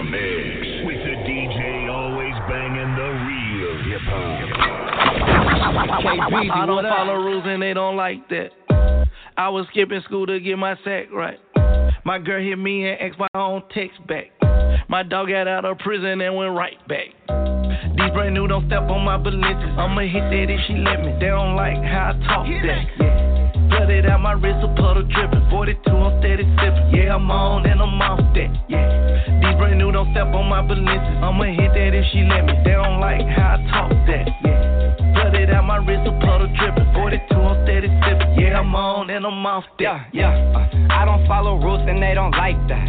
the mix with the DJ always banging the real hip hop. I don't follow rules and they don't like that. I was skipping school to get my sack right. My girl hit me and asked my own text back. My dog got out of prison and went right back. These brand new don't step on my balances. I'ma hit that if she let me. They don't like how I talk that. Yeah. Flooded out my wrist, a puddle dripping. 42, I'm steady sipping. Yeah, I'm on and I'm off that. Yeah. These brand new don't step on my balances. I'ma hit that if she let me. They don't like how I talk that. Yeah. Flooded out my wrist, a puddle dripping. 42, I'm steady sipping. Yeah, I'm on and I'm off that. Yeah, yeah. Uh, I don't follow rules and they don't like that.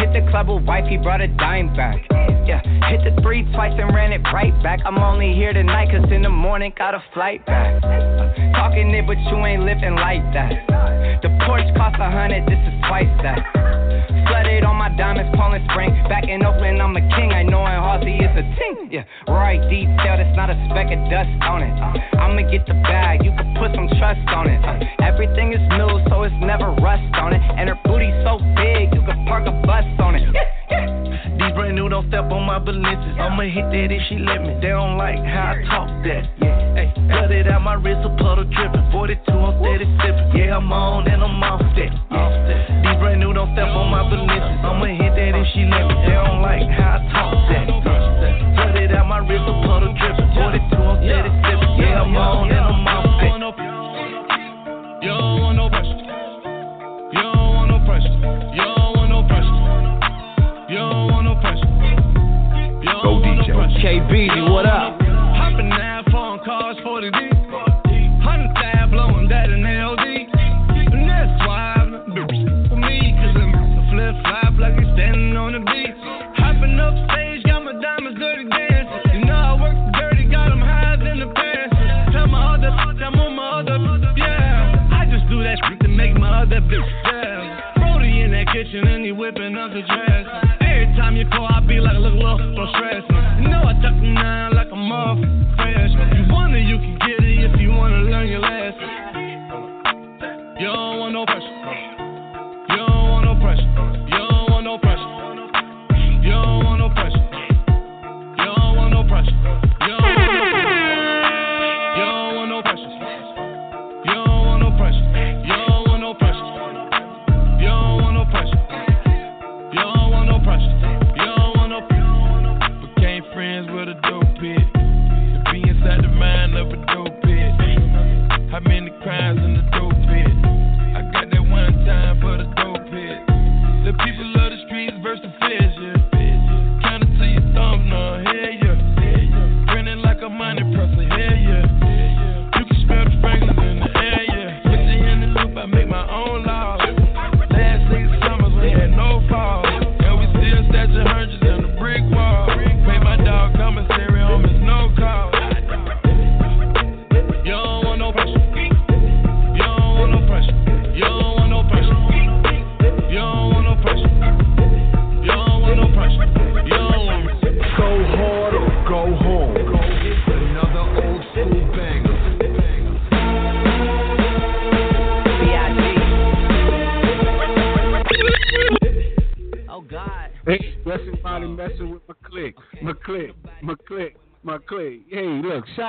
Hit the club with wife, he brought a dime back. Yeah, hit the three twice and ran it right back. I'm only here tonight cause in the morning got a flight back. Uh, talking it, but you ain't living like that. The porch cost a hundred, this is twice that. Flooded on my diamonds, Poland Spring. Back in Oakland, I'm a king. I know in Halsey is a ting. Yeah, right detail, that's not a speck of dust on it. I'ma get the bag, you can put some trust on it. Everything is new, so it's never rust on it. And her booty so big, you can park a bus on it. These brand new don't step on my balances. I'ma hit that if she let me. They don't like how I talk that. Yeah, hey, cut it out my wrist, a puddle dripping. 42, I'm steady sipping. Yeah, I'm on and I'm off that. Yeah. These brand new don't step on my balances. I'ma hit that if she let me. They don't like how I talk that. Cut it out my wrist, a puddle dripping. 42, I'm steady sipping. Yeah, I'm on and I'm off that. You don't want no KBZ, what up? Hopping now, phone calls for the D. Blowing that. And that's why I'm I'm flip flop like standing on the beach. Hopping up stage, got my diamonds dirty dancing. You know I work dirty, got them the pants. Tell my other, I'm my other, yeah. I just do that shit to make my other bitch, yeah. Brody in that kitchen and he whipping up the dress. Time you call, I be like, look, look, don't stress me. You know I tuck them down like a motherfucking fresh. You wonder you can get it if you wanna learn your lesson. You don't want no pressure.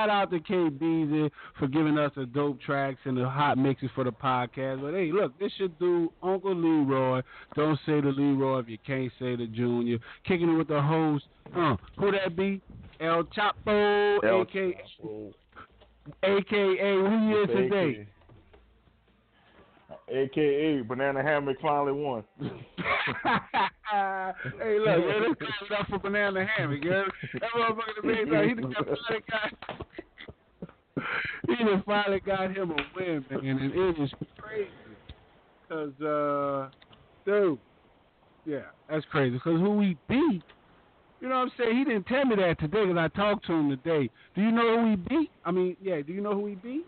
Shout out to KBZ for giving us the dope tracks and the hot mixes for the podcast. But hey, look, this should do Uncle Leroy. Don't say the Leroy if you can't say the Junior. Kicking it with the host. Uh, who that be? El Chapo, El aka, aka who you is today? AKA Banana Hammock finally won. hey, look, man, let's give up for Banana Hammock, girl. That motherfucker made that. He done finally got, he done finally got him a win, man, and it is crazy. Cause, uh, dude, yeah, that's crazy. Cause who he beat, you know what I'm saying? He didn't tell me that today because I talked to him today. Do you know who he beat? I mean, yeah, do you know who he beat?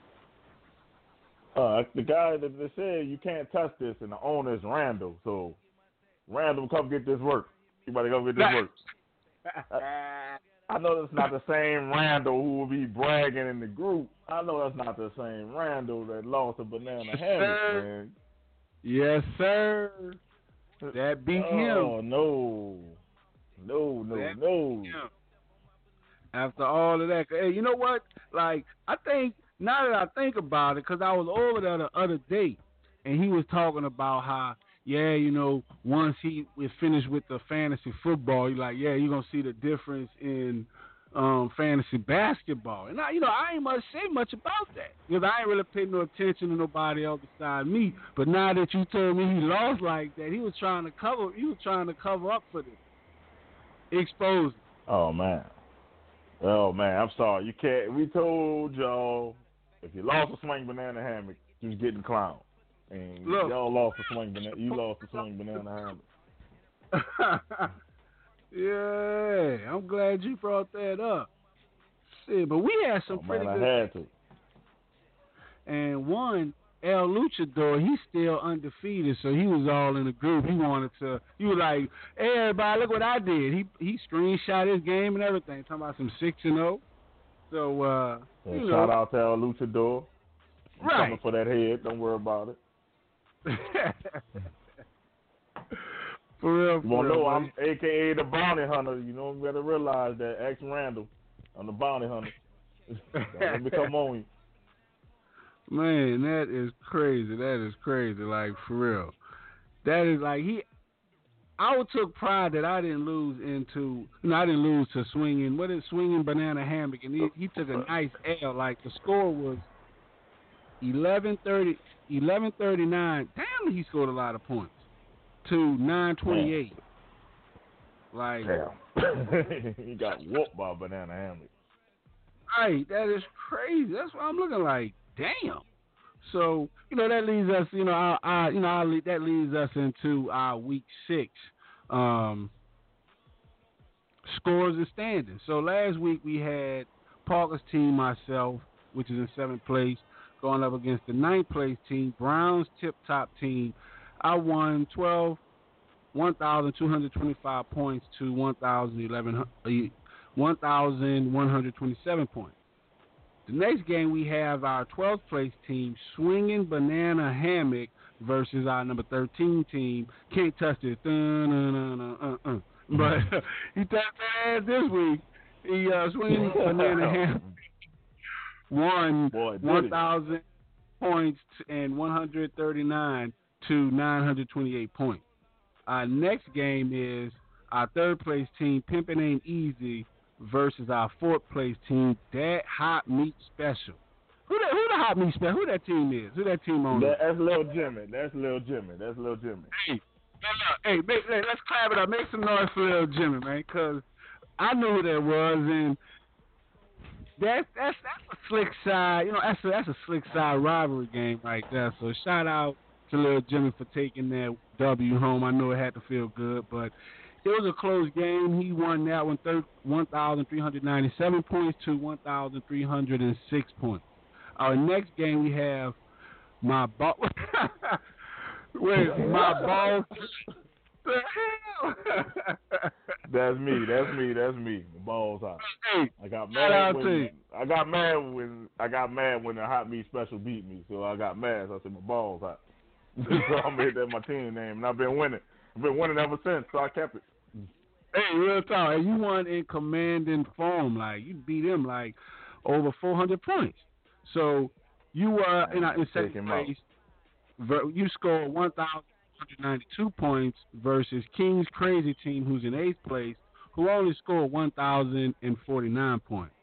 Uh, the guy that they said you can't touch this, and the owner is Randall. So, Randall, come get this work. You better go get this work. I know that's not the same Randall who will be bragging in the group. I know that's not the same Randall that lost a banana hammock, man. Yes, sir. That beat him. Oh no. No, no, That- no. After all of that, hey, you know what? Like, I think now that I think about it, because I was over there the other day, and he was talking about how, yeah, you know, once he was finished with the fantasy football, he's like, yeah, you're gonna see the difference in um, fantasy basketball. And I, you know, I ain't much say much about that because I ain't really paid no attention to nobody else beside me. But now that you told me he lost like that, he was trying to cover. He was trying to cover up for this. Exposed. Oh man. Oh man, I'm sorry. You can't. We told y'all if you lost a swing banana hammock, you was getting clowned. And Look. y'all lost a swing banana. You lost a swing banana hammock. yeah, I'm glad you brought that up. See, but we had some Oh, pretty man, good. I had to. And one, El Luchador, he's still undefeated, so he was all in the group. He wanted to. He was like, "Hey, everybody, look what I did." He he screenshot his game and everything, talking about some six and zero. So uh, Yeah, you shout know, out to El Luchador. I'm Right. coming for that head. Don't worry about it. for real. For won't real, buddy. I'm AKA the bounty hunter. You know, you better realize that X Randall, I'm the bounty hunter. Let me come on you. Man, that is crazy. That is crazy. Like for real. That is like he. I took pride that I didn't lose into. You know, I didn't lose to swinging. What is swinging banana hammock? And he, he took a nice L. Like the score was 11-30, 11-39. Damn, he scored a lot of points. To nine twenty eight. Like Damn. he got whooped by banana hammock. Right, that is crazy. That's what I'm looking like. Damn. So you know that leads us. You know, our, you know that leads us into our week six um, scores and standings. So last week we had Parker's team, myself, which is in seventh place, going up against the ninth place team, Browns tip top team. I won 12, 1,225 points to 1,011. uh, 1,127 points. The next game we have our 12th place team, Swinging Banana Hammock, versus our number 13 team, Can't Touch It. Dun-dun-dun-dun-uh-uh. But he touched that ass this week. He uh, Swinging Banana Hammock won Boy, 1,000 points and 139 to 928 points. Our next game is our third place team, Pimpin' Ain't Easy, versus our fourth place team, That Hot Meat Special. Who that? Who the Hot Meat Special? Who that team is? Who that team on? That, that's Lil Jimmy. That's Lil Jimmy. That's Lil Jimmy. Hey, hey, make, hey, let's clap it up. Make some noise for little Jimmy, man, because I knew who that was, and that's that's that's a slick side. You know, that's a, that's a slick side rivalry game right there. So shout out to little Jimmy for taking that W home. I know it had to feel good, but it was a close game. He won that one, 1,397 points to 1,306 points. Our next game we have my ball. Wait, my balls. the hell? That's me. That's me. That's me. The balls hot. hey, I got mad you. when I got mad when I got mad when the hot meat special beat me. So I got mad. So I said my balls hot. so I'm hit that my team name, and I've been winning. I've been winning ever since. So I kept it. Hey, real talk. Hey, you won in commanding form. Like you beat him like over 400 points. So you were in, uh, in second place. You scored 1,192 points versus King's Crazy Team, who's in eighth place, who only scored 1,049 points.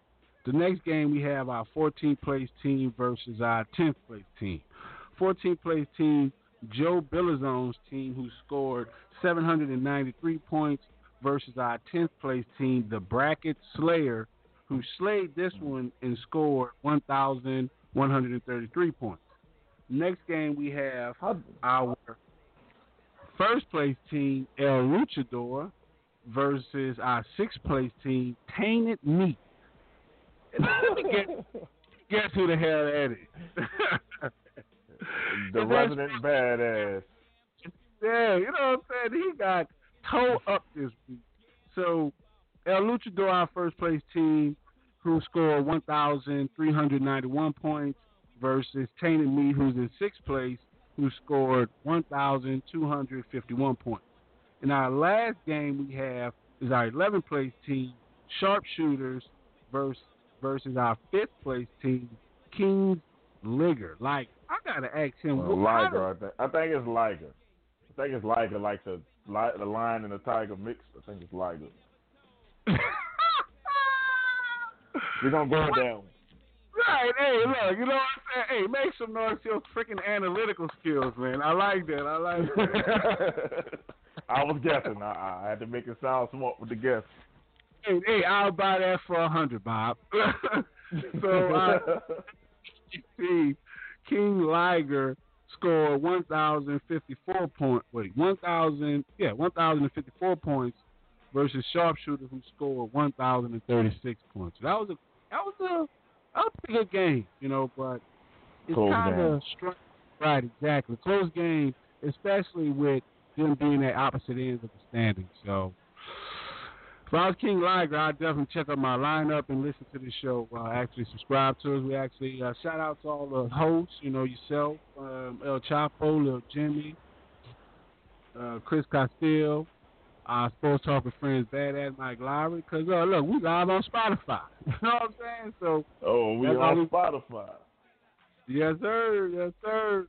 The next game we have our 14th place team versus our 10th place team. 14th place team, Joe Billazone's team, who scored 793 points, versus our 10th place team, the Bracket Slayer, who slayed this one and scored 1,133 points. Next game we have our first place team, El Luchador, versus our sixth place team, Tainted Meat. And let me guess, guess who the hell that is. The resident badass. Yeah, you know what I'm saying? He got toe up this week. So El Luchador, our first place team, who scored 1,391 points, versus Tainted Me, who's in sixth place, who scored 1,251 points. In our last game, we have is our 11th place team, Sharpshooters, versus versus our fifth place team, Kings Ligger. Like I gotta ask him. Well, what- Liger, I think. I think it's Liger. I think it's Liger, like the li- the lion and the tiger mixed. I think it's Liger. We're gonna go down. Right, hey, look, you know what I'm saying? Hey, make some noise for your freaking analytical skills, man. I like that. I like that. I was guessing. I, I had to make it sound smart with the guess. hey, hey, I'll buy that for a hundred, Bob. so uh, see, King Liger scored one thousand fifty four point wait, one thousand yeah, one thousand and fifty four points versus Sharpshooter who scored one thousand and thirty six points. That was a that was a that was a good game, you know, but it's kind of strange. Right, exactly. Close game, especially with them being at opposite ends of the standings. So, if I was King Liger, I'd definitely check out my lineup and listen to the show. Uh, actually, subscribe to us. We actually uh, shout out to all the hosts. You know, yourself, um, El Chapo, Lil Jimmy, uh, Chris Castillo, our sports talk with friends, Badass Mike Lowry. Cause uh, look, we live on Spotify. You know what I'm saying? So, Oh, we on we- Spotify. yes sir, yes sir.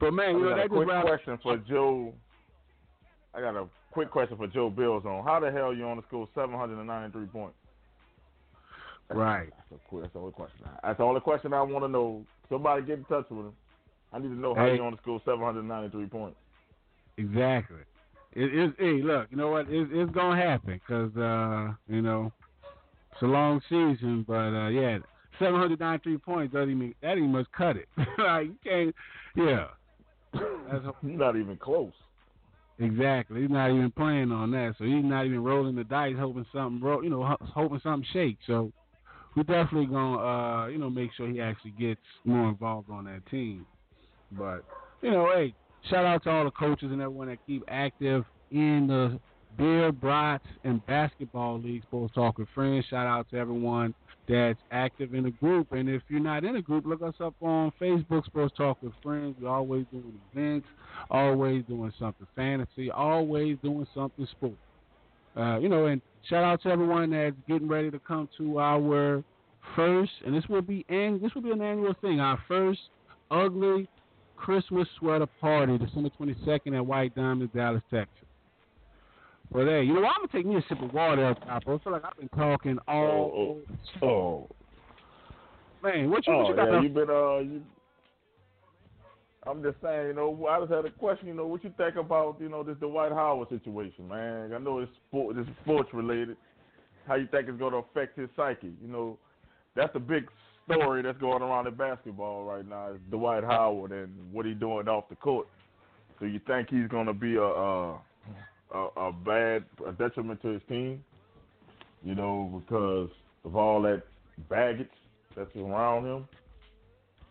But man, you know I got a quick question for Joe. I got a quick question for Joe Bills on how the hell you on the school 793 points? right. That's a that's the only question. That's the only question I want to know. Somebody get in touch with him. I need to know how Hey. you on the school 793 points. Exactly. It is. Hey, look, you know what? It, it's gonna happen because uh, you know it's a long season, but uh, yeah, 793 points doesn't even that even must cut it. like you can't. Yeah. That's You're not even close. Exactly. He's not even playing on that, so he's not even rolling the dice, hoping something, ro- you know, hoping something shakes. So we're definitely gonna, uh, you know, make sure he actually gets more involved on that team. But you know, hey, shout out to all the coaches and everyone that keep active in the beer, brats, and basketball leagues. Both Talk with Friends. Shout out to everyone that's active in a group. And if you're not in a group, look us up on Facebook, Sports Talk with Friends. We're always doing events, always doing something fantasy, always doing something sport. Uh, you know, and shout out to everyone that's getting ready to come to our first, and this will be and this will be an annual thing. Our first ugly Christmas sweater party, December 22nd at White Diamond, Dallas, Texas. But hey, you know what? I'm gonna take me a sip of water up top. I feel like I've been talking all. Oh, oh, Man, what you what oh you got? yeah, you been uh, you. I'm just saying, you know, I just had a question. You know, what you think about, you know, this Dwight Howard situation, man? I know it's sport, it's sports related. How you think it's going to affect his psyche? You know, that's the big story that's going around in basketball right now is Dwight Howard and what he's doing off the court. So you think he's going to be a, a a a bad a detriment to his team? You know, because of all that baggage that's around him.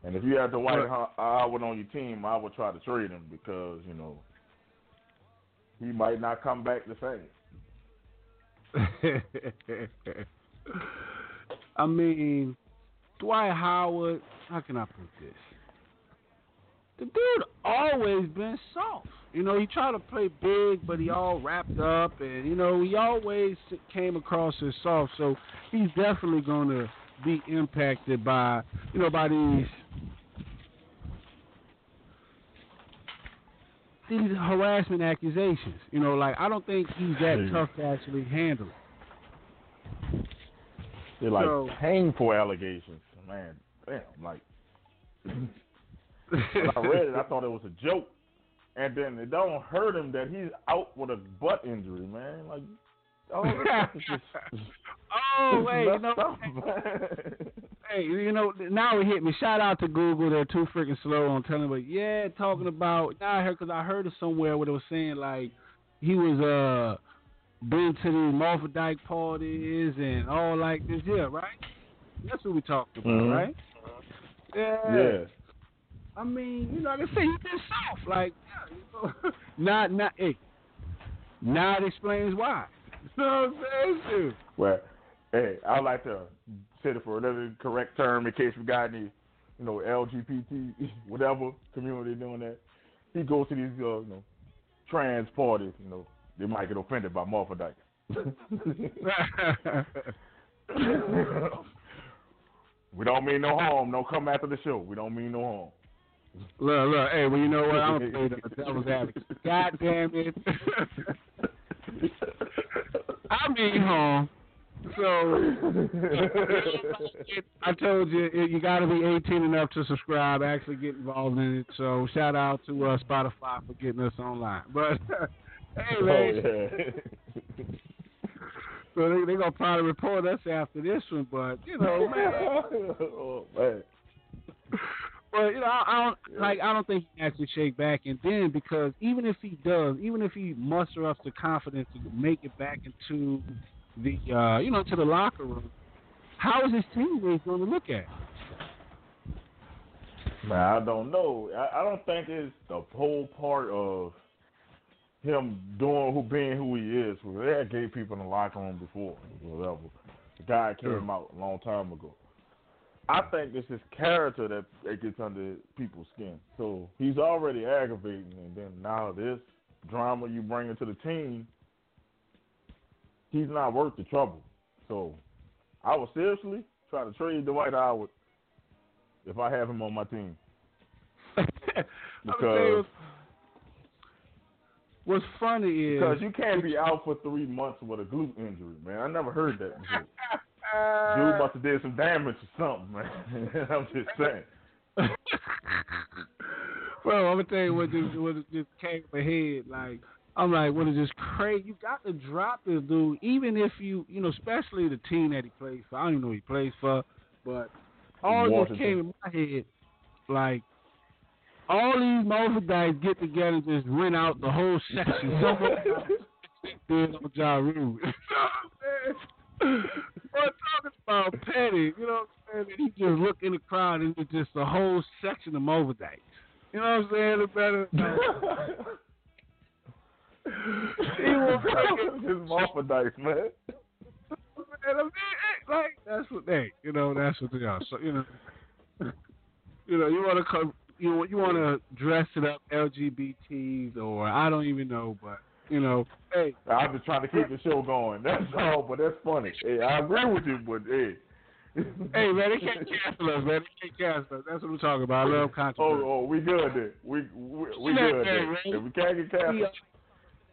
And if you had Dwight Well- How- Howard on your team, I would try to trade him because you know he might not come back the same. I mean, Dwight Howard. How can I put this? The dude always been soft. You know, he tried to play big, but he all wrapped up, and you know, he always came across as soft. So he's definitely going to be impacted by, you know, by these these harassment accusations. You know, like I don't think he's that tough to actually handle it. They're like So- painful allegations, man. Damn, like when I read it, I thought it was a joke, and then it don't hurt him that he's out with a butt injury, man. Like, oh, this stuff is just oh wait, you know, up, hey, you know, now it hit me. Shout out to Google. They're too freaking slow on telling me. Yeah, talking about. Now I heard because I heard it somewhere where they were saying like he was uh been to the Morphodike parties and all like this. Yeah, right. That's what we talked about, Mhm. right? Yeah. yeah. I mean, you know, like I say, he's been soft. Like, yeah, you know, not, not, hey, now it explains why. You know what I'm saying? Dude? Well, hey, I would like to say it for another correct term in case we got any, you know, LGBT, whatever community doing that. He goes to these, uh, you know, trans parties, you know, they might get offended by Morphodite. we don't mean no harm. Don't come after the show. We don't mean no harm. Look, look, hey, well, you know what? I'm afraid of the devil's advocate. God damn it. I mean home. So I told you you got to be 18 enough to subscribe, actually get involved in it. So shout out to uh, Spotify for getting us online. But hey, man. Oh, yeah. So they they gonna probably report us after this one, but you know, man. oh, man. But you know, I, I don't like. I don't think he has to shake back. And then because even if he does, even if he muster up the confidence to make it back into the, uh, you know, to the locker room, how is his teammates going to look at? it? Man, I don't know. I, I don't think it's the whole part of him doing who being who he is. They had gay people in the locker room before, whatever. The guy came out a long time ago. I think it's his character that, that gets under people's skin. So he's already aggravating, and then now this drama you bring into the team, he's not worth the trouble. So I would seriously try to trade Dwight Howard if I have him on my team. I'm gonna tell you Because what's funny is because you can't be out for three months with a glute injury, man. I never heard that before. Dude must have did some damage or something, man. I'm just saying. Well, I'm gonna tell you what just what just came to my head. Like I'm like, what is this crazy? You got to drop this dude, even if you, you know, especially the team that he plays for. I don't even know who he plays for, but all this Washington. came in my head. Like all these Morphidites get together and just rent out the whole section. Did on Ja Rule. Oh, You know what I'm saying? We're talking about petty, you know what I'm saying? And he just look in the crowd and it's just a whole section of Morphidites. You know what I'm saying? The better. he will freaking Just Morphodite, man. man, I mean, hey, like that's what they, you know, that's what they are. So you know, you know, you want to come, you you want to dress it up LGBTs or I don't even know, but you know, hey, I'm just trying to keep the show going. That's all, but that's funny. Hey, I agree with you, but hey. hey man, they can't cancel us, man. They can't cancel us. That's what I'm talking about. I love Oh, controversy. oh, we good then. We we, we good then. If we can't get canceled,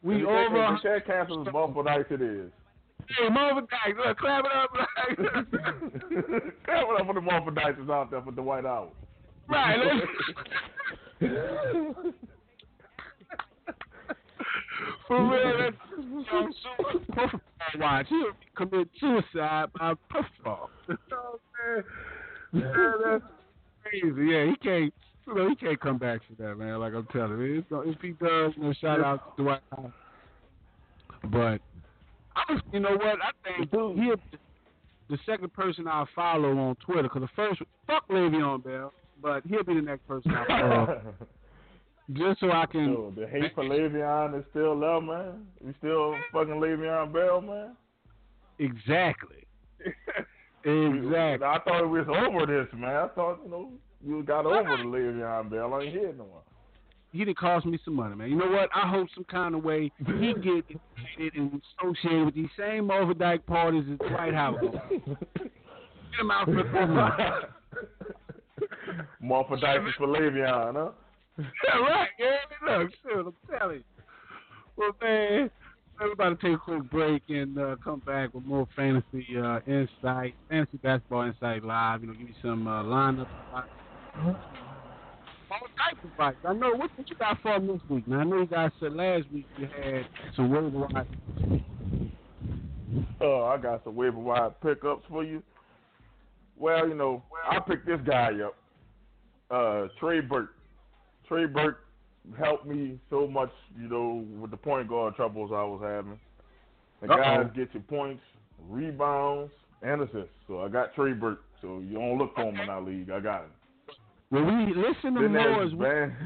we, we over. If we can't cancel, it's Morphodite it is. Hey, Marvin Dyke, look, clap it up. Clap it up for the Morphodites out there for the White Hour. right. For real, that's young Puffball watch. He'll commit suicide by. You know what I'm saying? Yeah, that's crazy. Yeah, he can't. You know, he can't come back from that, man. Like I'm telling you, if he does, you know, shout out to Dwight. But I was, you know what? I think he'll the second person I'll follow on Twitter because the first fuck Le'Veon Bell, but he'll be the next person I follow just so I can. so the hate for Le'Veon is still love, man. You still fucking Le'Veon Bell, man. Exactly. exactly. I thought it was over this, man. I thought you know we got over the Le'Veon Bell. I ain't hear no more. He did cost me some money, man. You know what? I hope some kind of way he get associated and associated with these same overdyke parties as Dwight Howard. Get him out for the money. Morphodite for Le'Veon, huh? Yeah, right. Yeah, look, shit, I'm telling you. Well, man, to take a quick break and uh, come back with more fantasy uh, insight, fantasy basketball insight live. You know, give you some uh, lineup. All types of fights. I know what, what you got for this week. Now I know you guys said last week you had some waiver wire. Oh, I got some waiver wire pickups for you. Well, you know, I picked this guy up, uh, Trey Burke. Trey Burke helped me so much, you know, with the point guard troubles I was having. The Uh-oh. guys get you points, rebounds, and assists. So I got Trey Burke. So you don't look for him in our league. I got him. Well, we listen to Then more as we man.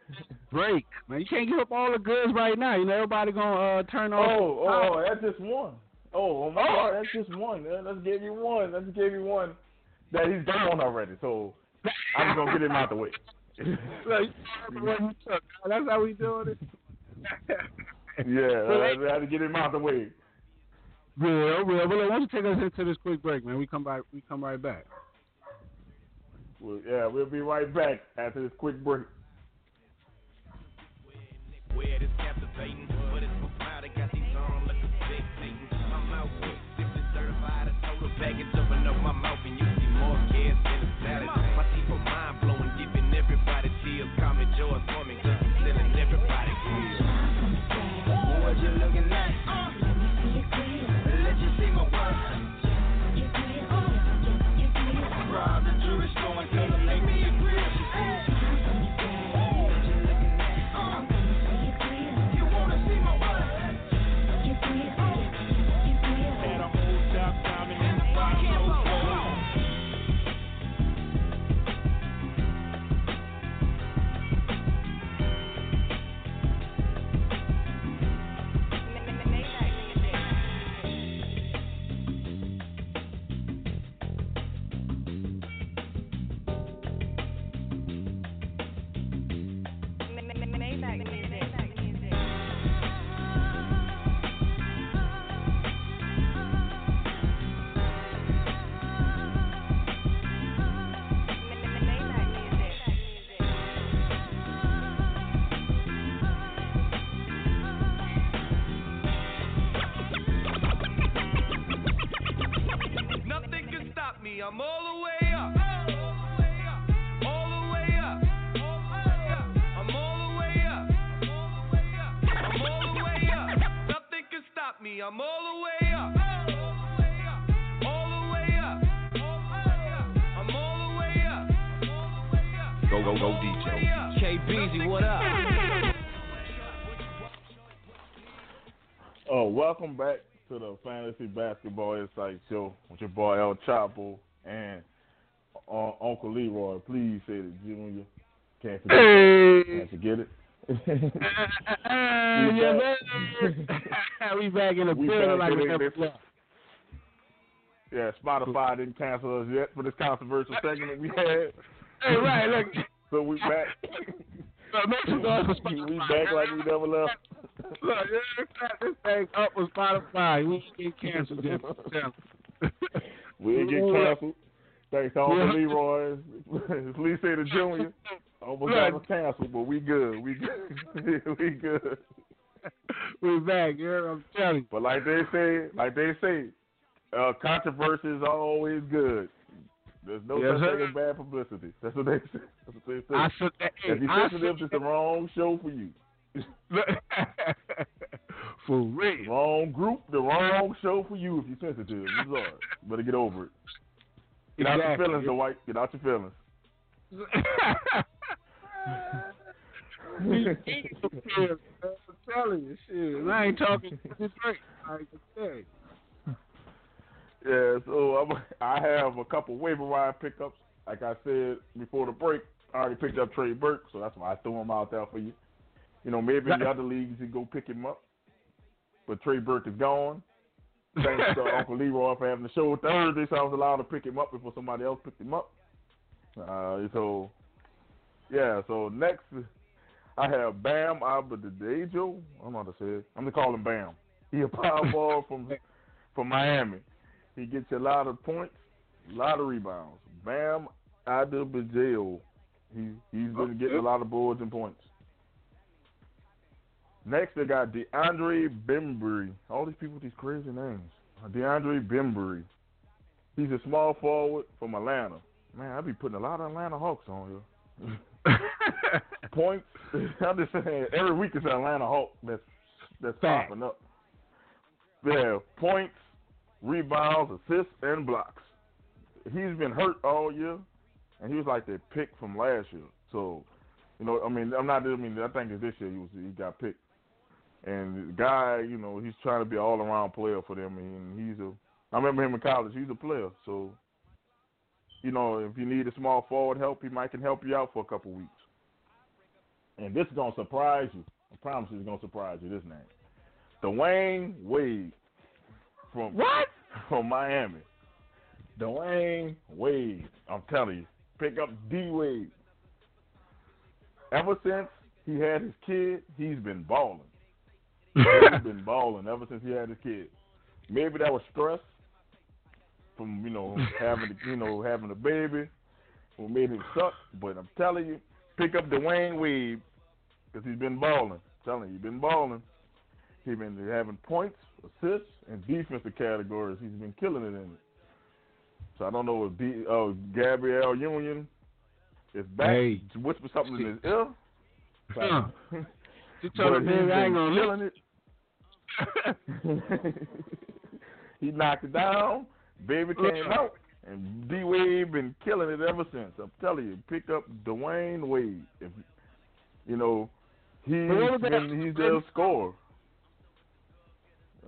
break. Man, you can't give up all the goods right now. You know, everybody gonna uh, turn off. Oh, oh, oh, that's just one. Oh, oh my God, that's just one. Let's give you one. Let's give you one that he's down already. So I'm just gonna get him out the way. Look, what you took. That's how we doing it. yeah, I had to get him out the way. Real, real. Well, why don't you take us into this quick break, man? We come back. We come right back. Well, yeah, we'll be right back after this quick break. Welcome back to the Fantasy Basketball Insight Show with your boy El Chapo and uh, Uncle Leroy. Please say the Junior. Can't forget, hey. Can't forget it. yeah, man. we back in the building like we never left. Yeah, Spotify didn't cancel us yet for this controversial segment we had. Hey, right, look. so we back. So make sure we back like we never left. Look, this thing up on Spotify. We ain't get canceled yet. we ain't get canceled. Thanks to all the Leroy. Please say the junior. Almost got us canceled, but we good. We good. we good. We back, yeah, I'm telling you. But like they say, like they say, uh, controversy is always good. There's no yes, such thing as bad publicity. That's what they say. That's what they say. I should, hey, if you're sensitive, it's the wrong show for you. for real. Wrong group, the wrong show for you if you're sensitive. I'm sorry. Better get over it. Get exactly. out your feelings, the white. Get out your feelings. I'm telling you, shit. I ain't talking straight. Like I Yeah, so I'm, I have a couple waiver wire pickups. Like I said before the break, I already picked up Trey Burke, so that's why I threw him out there for you. You know, maybe in the other leagues you go pick him up, but Trey Burke is gone. Thanks to Uncle Leroy for having the show Thursday, so I was allowed to pick him up before somebody else picked him up. Uh, so, yeah, so next I have Bam Adebayo. I don't know how to say it. I'm going to call him Bam. He a power ball from from Miami. He gets a lot of points, a lot of rebounds. Bam Adebayo. He he's been getting a lot of boards and points. Next, they got DeAndre Bembry. All these people with these crazy names. DeAndre Bembry. He's a small forward from Atlanta. Man, I be putting a lot of Atlanta Hawks on here. Points. I'm just saying, every week it's an Atlanta Hawk that's that's popping up. Yeah, points, rebounds, assists, and blocks. He's been hurt all year, and he was like the pick from last year. So, you know, I mean, I'm not. I mean, I think it's this year he was he got picked. And the guy, you know, he's trying to be an all around player for them, and he's a. I remember him in college. He's a player, so you know, if you need a small forward help, he might can help you out for a couple weeks. And this is gonna surprise you. I promise you, it's gonna surprise you. This name, Dwyane Wade from what? From Miami. Dwyane Wade. I'm telling you, pick up D Wade. Ever since he had his kid, he's been balling. He's been balling ever since he had his kid. Maybe that was stress from you know having you know having a baby, what made him suck. But I'm telling you, pick up Dwyane Wade because he's been balling. I'm telling you, he's been balling. He's been having points, assists, and defensive categories. He's been killing it in it. So I don't know if D, uh, Gabrielle Union is back. Hey. whisper something in his ear. Huh. She told him, he's I ain't gonna killing it. he knocked it down. Baby came out, and D Wade been killing it ever since. I'm telling you, pick up Dwyane Wade. If you know, he's But what was that- been, he's their scorer.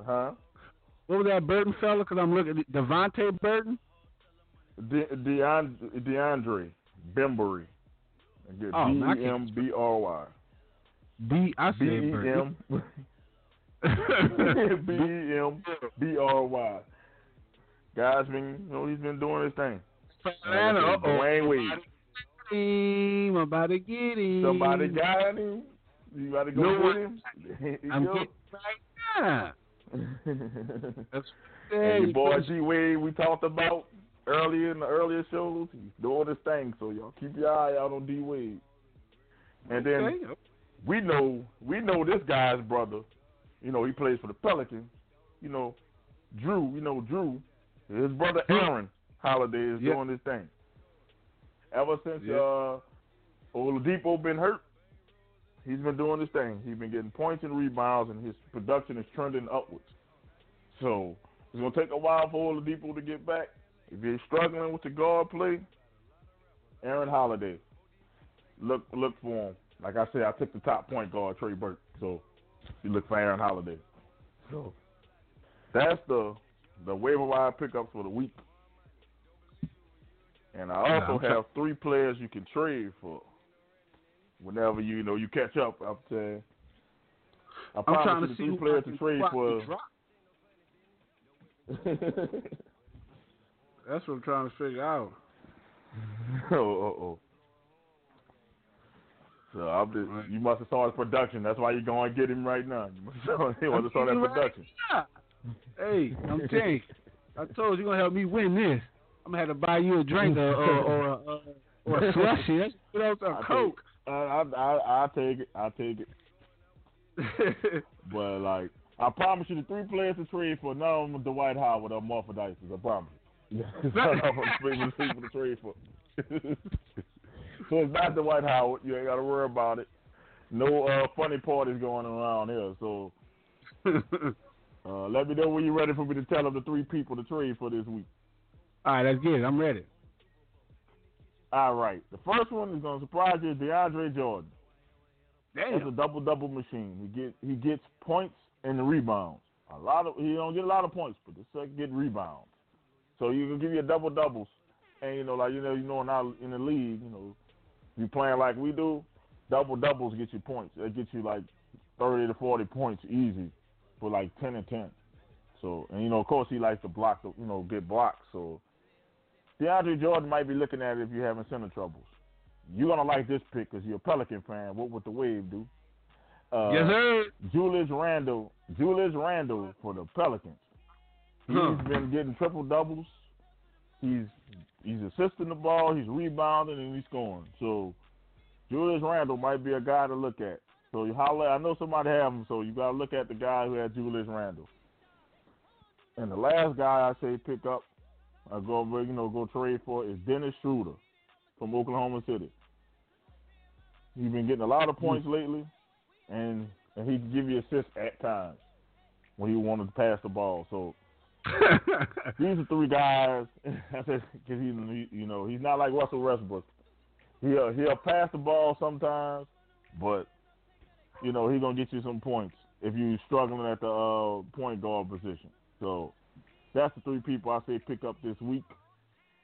Huh? What was that Burton fella? Because I'm looking at Devontae Burton. De- Deand- DeAndre Bembry. Oh, B E M B R Y. B. I B said E Burton. M B E M B R Y. Guys been you know he's been doing his thing. Atlanta. Uh. Dwyane Wade. Him, I'm about to get him. Somebody got him. You got to go No get him. I'm getting right now. That's and your boy D Wade we talked about earlier in the earlier shows. He's doing his thing, so y'all keep your eye out on D Wade. And then Okay. we know we know this guy's brother. You know he plays for the Pelicans. You know Jrue. You know Jrue. His brother Aaron Holiday is Yeah. doing his thing. Ever since Yeah. uh Oladipo been hurt, he's been doing his thing. He's been getting points and rebounds, and his production is trending upwards. So it's gonna take a while for Oladipo to get back. If he's struggling with the guard play, Aaron Holiday, look look for him. Like I said, I took the top point guard Trey Burke, so you look for Aaron Holiday. So that's the the waiver wire pickups for the week. And I also have three players you can trade for whenever you know you catch up. I'm saying. I I'm trying you to the see who players to trade for. That's what I'm trying to figure out. oh, oh, oh. So I'm just, Right. you must have his production. That's why you're going to get him right now. You must have, you must have saw that right production. Yeah. Hey, I'm telling you, I told you you're gonna help me win this. I'm gonna have to buy you a drink uh, uh, or or or, or, or a slushy. That's what else a take- coke. I, I, I, I'll take it. I'll take it. But, like, I promise you the three players to trade for, none of them are Dwight Howard or Martha Dice. I promise you. none of them are people to trade for. so it's not Dwight Howard. You ain't got to worry about it. No uh, funny parties going around here. So uh, let me know when you're ready for me to tell them the three people to trade for this week. All right, let's get it. I'm ready. All right. The first one is going to surprise you, DeAndre Jordan. That's a double double machine. He get he gets points and rebounds. A lot of he don't get a lot of points, but the second get rebounds. So you can give you a double doubles, and you know like you know you know in our in the league, you know, you playing like we do, double doubles get you points. It gets you like thirty to forty points easy for like ten and ten. So and you know of course he likes to block the you know get blocks. So DeAndre Jordan might be looking at it if you're having center troubles. You're gonna like this pick because you're a Pelican fan. What would the Wave do? Uh, yes, sir. Julius Randle, Julius Randle for the Pelicans. He's Huh. been getting triple doubles. He's he's assisting the ball, he's rebounding, and he's scoring. So Julius Randle might be a guy to look at. So you holler. I know somebody have him, so you got to look at the guy who had Julius Randle. And the last guy I say pick up, I go you know go trade for is Dennis Schroeder from Oklahoma City. He's been getting a lot of points lately, and and he can give you assists at times when he wanted to pass the ball. So these are three guys. Because he's he, you know he's not like Russell Westbrook. He'll he'll pass the ball sometimes, but you know he's gonna get you some points if you're struggling at the uh, point guard position. So that's the three people I say pick up this week: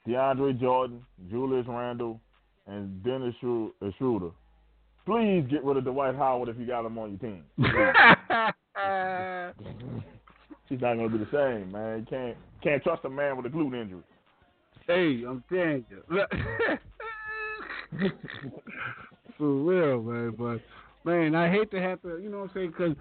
DeAndre Jordan, Julius Randle, and Dennis uh, Schroeder. Please get rid of Dwight Howard if you got him on your team. He's not gonna be the same, man. You can't can't trust a man with a glute injury. hey, I'm telling you. For real, man. But man, I hate to have to, you know what I'm saying? Because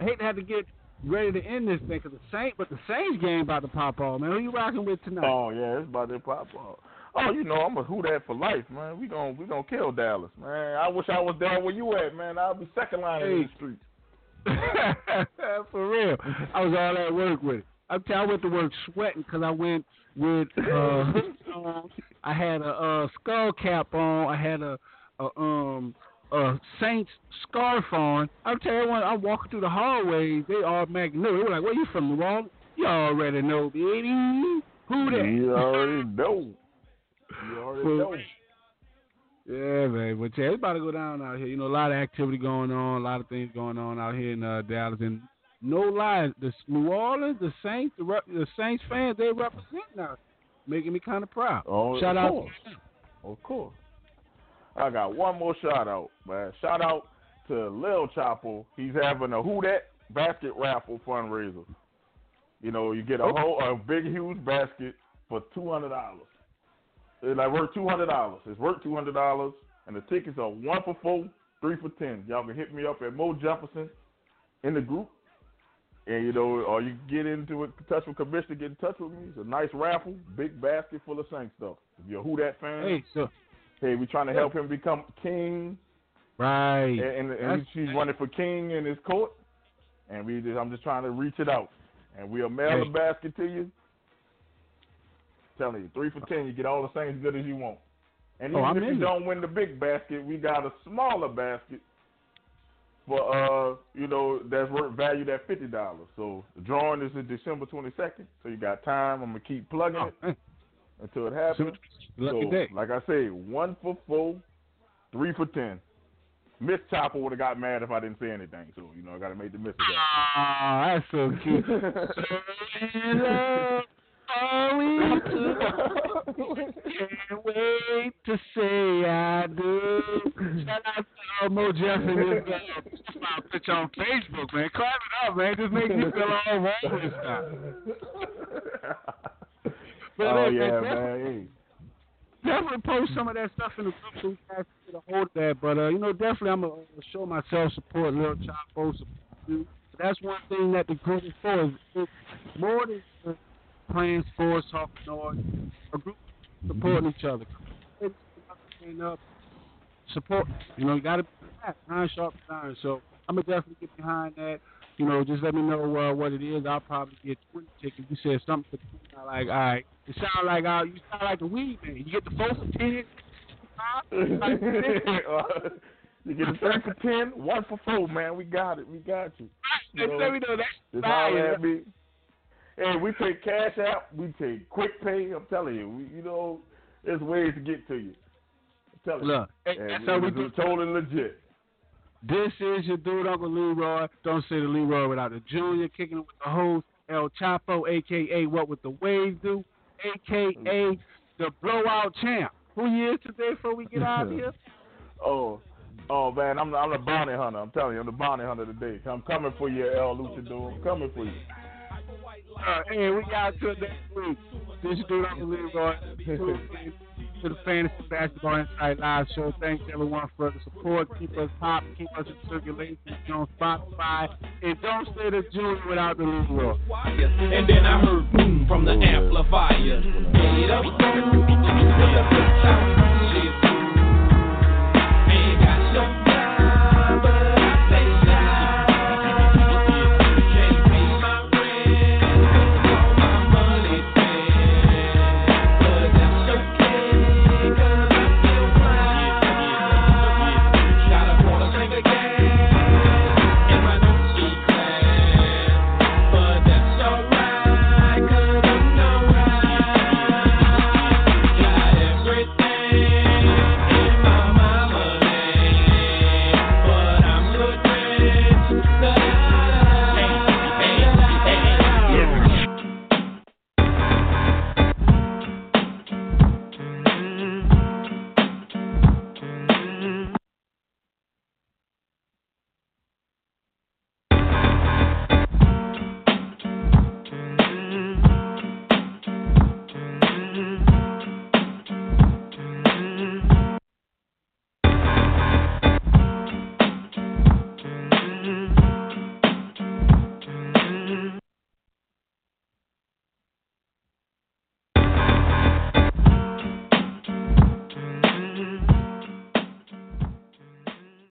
I hate to have to get ready to end this thing because the Saints, but the Saints game about to pop off, man. Who you rocking with tonight? Oh yeah, it's about to pop off. Oh, you know I'm a who that for life, man. We gonna we gonna kill Dallas, man. I wish I was there where you at, man. I'll be second line Hey. in the streets. For real, I was all at work with it. I tell you, I went to work sweating because I went with uh. I had a uh, skull cap on. I had a, a um a Saints scarf on. I'm telling you, I'm walking through the hallways. They all mag knew. They were like, "Where you from, New Orleans?" You already know, baby. Who that? You already know. You already know. Yeah, man. But yeah, it's about to go down out here. You know, a lot of activity going on, a lot of things going on out here in uh, Dallas. And no lie, the New Orleans, the Saints, the, rep- the Saints fans, they represent now, making me kind of proud. Oh, Shout of out. course. Of course. I got one more shout out, man. Shout out to Lil Chapo. He's having a Who That basket raffle fundraiser. You know, you get a whole a big huge basket for two hundred dollars. It's like worth two hundred dollars. It's worth two hundred dollars, and the tickets are one for four, three for ten. Y'all can hit me up at Mo Jefferson in the group, and you know, or you get into it, touch with Commissioner, get in touch with me. It's a nice raffle, big basket full of Saint stuff. If you're a Who That fan, Hey, so hey, we're trying to help him become king, right. and, and, and she's running for king in his court, and we just, I'm just trying to reach it out, and we'll mail Hey. the basket to you. Telling you, three for ten, you get all the same good as you want. And Oh, even I'm if you it. don't win the big basket, we got a smaller basket for uh, you know, that's worth valued at fifty dollars. So the drawing is in December twenty second. So you got time. I'm gonna keep plugging Oh, it man. until it happens. Lucky so, day. Like I say, one for four, three for ten. Miss Chopper would have got mad if I didn't say anything. So you know, I got to make the missus Ah, that's so cute. In love, are we two? Can't wait to say I do. Shout out to uh, Mo Jeff and his uh, profile on Facebook, man. Clap it up, man. Just makes me feel all wrong this stuff. But oh hey, yeah, man, man. definitely post some of that stuff in the group so we can get a hold of that. But uh, you know, definitely I'm gonna show my self support, little Chapo support you. That's one thing that the group is for. Is it's more than playing sports, talking noise. A group supporting each other. Up, support. You know, you got to be iron sharp iron. So I'm gonna definitely get behind that. You know, just let me know uh, what it is. I'll probably get 20 tickets. You said something for 20. I like, all right. It sound like uh, you sound like the weed man. You get the four for 10. Like, you get the three for ten, one for four, man. We got it. We got you. Hey, let me know that. Just holler at me. Hey, we take cash out. We take quick pay. I'm telling you, we, you know, there's ways to get to you. I'm telling Look, you. that's And how we do. totally legit. This is your dude, Uncle Leroy. Don't say the Leroy without the Junior. Kicking it with the host, El Chapo, a.k.a. What Would the Waves Do, a.k.a. the Blowout Champ. Who you is today before we get out of here? Oh, oh man, I'm I'm the bounty hunter. I'm telling you, I'm the bounty hunter today. I'm coming for you, El Luchador. I'm coming for you. Uh, hey, we got to next week. This is dude, Uncle Leroy. to the Fantasy Basketball Insight Live Show. Thanks everyone for the support. Keep us hot, keep us in circulation on Spotify, and don't say the June without the lead world. And then I heard boom from the amplifier. Get up,